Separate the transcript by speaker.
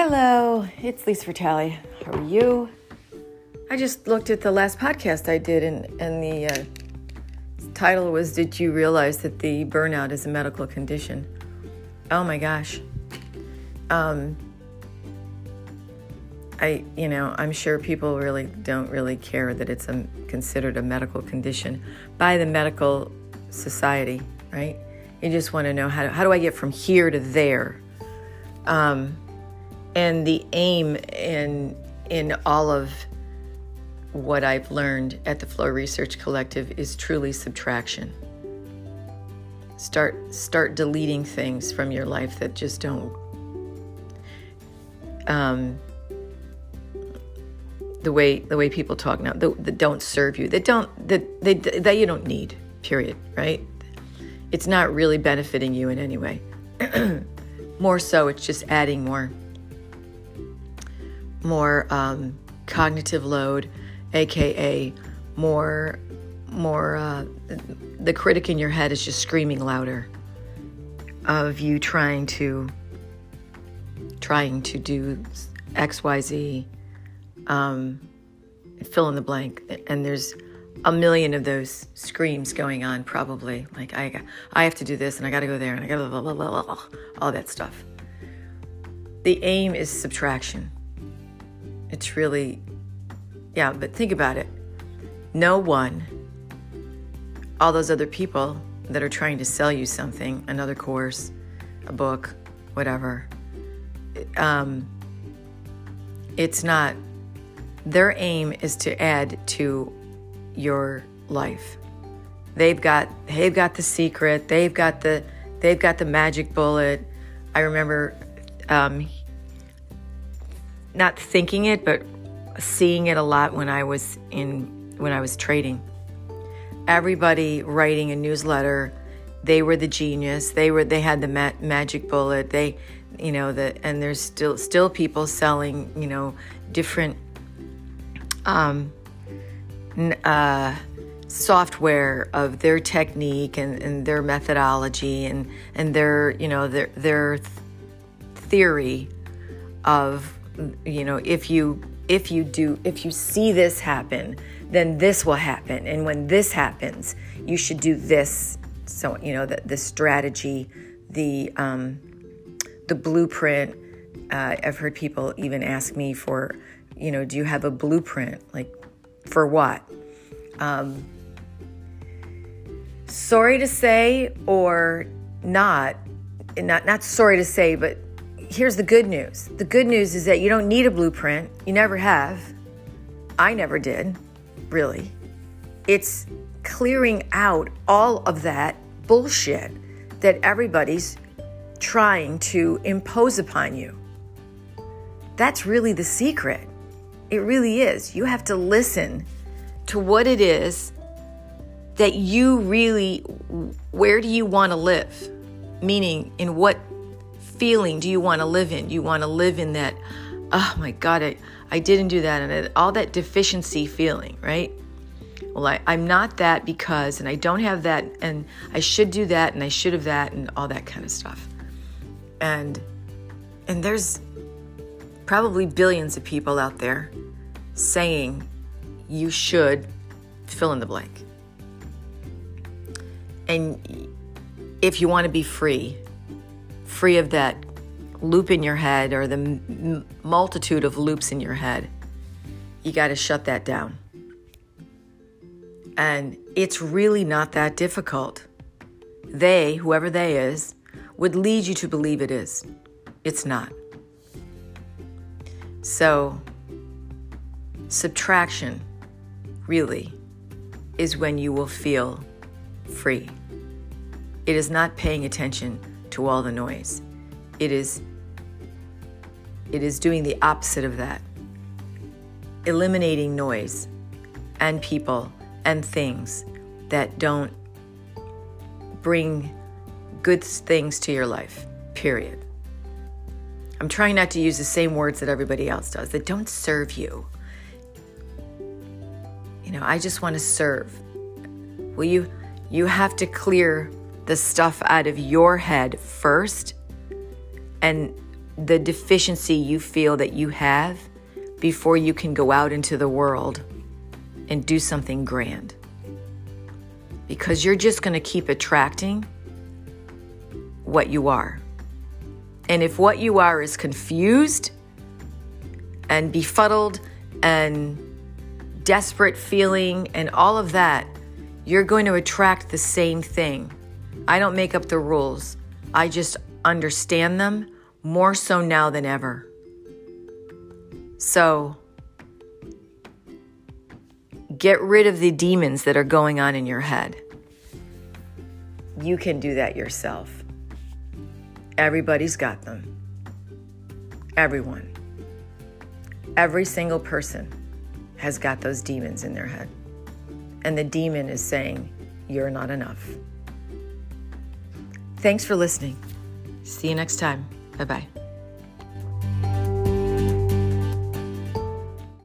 Speaker 1: Hello, it's Lisa Vitale. How are you? I just looked at the last podcast I did, and, and the uh, title was Did You Realize That the Burnout is a Medical Condition? Oh my gosh. Um, I, you know, I'm sure people really don't really care that it's a, considered a medical condition by the medical society, right? You just want to know how, how do I get from here to there? Um, and the aim in in all of what I've learned at the Flow Research Collective is truly subtraction. Start start deleting things from your life that just don't um, the way the way people talk now that, that don't serve you that don't that they that you don't need period right? It's not really benefiting you in any way. More so it's just adding more more um, cognitive load aka more more uh, the critic in your head is just screaming louder of you trying to trying to do xyz um, fill in the blank. And there's a million of those screams going on probably. Like i i have to do this and i got to go there and i got to all that stuff. The aim is subtraction it's really yeah but think about it no one all those other people that are trying to sell you something another course a book whatever um, it's not their aim is to add to your life. They've got they've got the secret. They've got the they've got the magic bullet. I remember um, not thinking it, but seeing it a lot when I was in when I was trading. Everybody writing a newsletter, they were the genius. They were they had the ma- magic bullet. They, you know, the and there's still still people selling, you know, different um, uh, software of their technique and, and, their methodology and, and their you know their their theory of you know if you if you do if you see this happen then this will happen and when this happens you should do this so you know the, the strategy the um, the blueprint uh, i've heard people even ask me for you know, do you have a blueprint? Like, for what? Um, sorry to say, or not, not, not sorry to say, but here's the good news. The good news is that you don't need a blueprint. You never have. I never did, really. It's clearing out all of that bullshit that everybody's trying to impose upon you. That's really the secret. It really is. You have to listen to what it is that you really, where do you want to live? Meaning, in what feeling do you want to live in? You want to live in that, oh my God, I, I didn't do that, and all that deficiency feeling, right? Well, I, I'm not that because, and I don't have that, and I should do that, and I should have that, and all that kind of stuff. And and there's probably billions of people out there saying you should fill in the blank. And if you want to be free, free of that loop in your head or the m- multitude of loops in your head, you got to shut that down. And it's really not that difficult. They, whoever they is, would lead you to believe it is. It's not. So, subtraction really is when you will feel free. It is not paying attention to all the noise. It is it is doing the opposite of that. Eliminating noise and people and things that don't bring good things to your life. Period. I'm trying not to use the same words that everybody else does that don't serve you. You know, I just want to serve. Well, you you have to clear the stuff out of your head first. And the deficiency you feel that you have before you can go out into the world and do something grand. Because you're just going to keep attracting what you are. And if what you are is confused and befuddled and desperate feeling and all of that, you're going to attract the same thing. I don't make up the rules, I just understand them more so now than ever. So, get rid of the demons that are going on in your head. You can do that yourself. Everybody's got them. Everyone. Every single person has got those demons in their head. And the demon is saying, You're not enough. Thanks for listening. See you next time. Bye bye.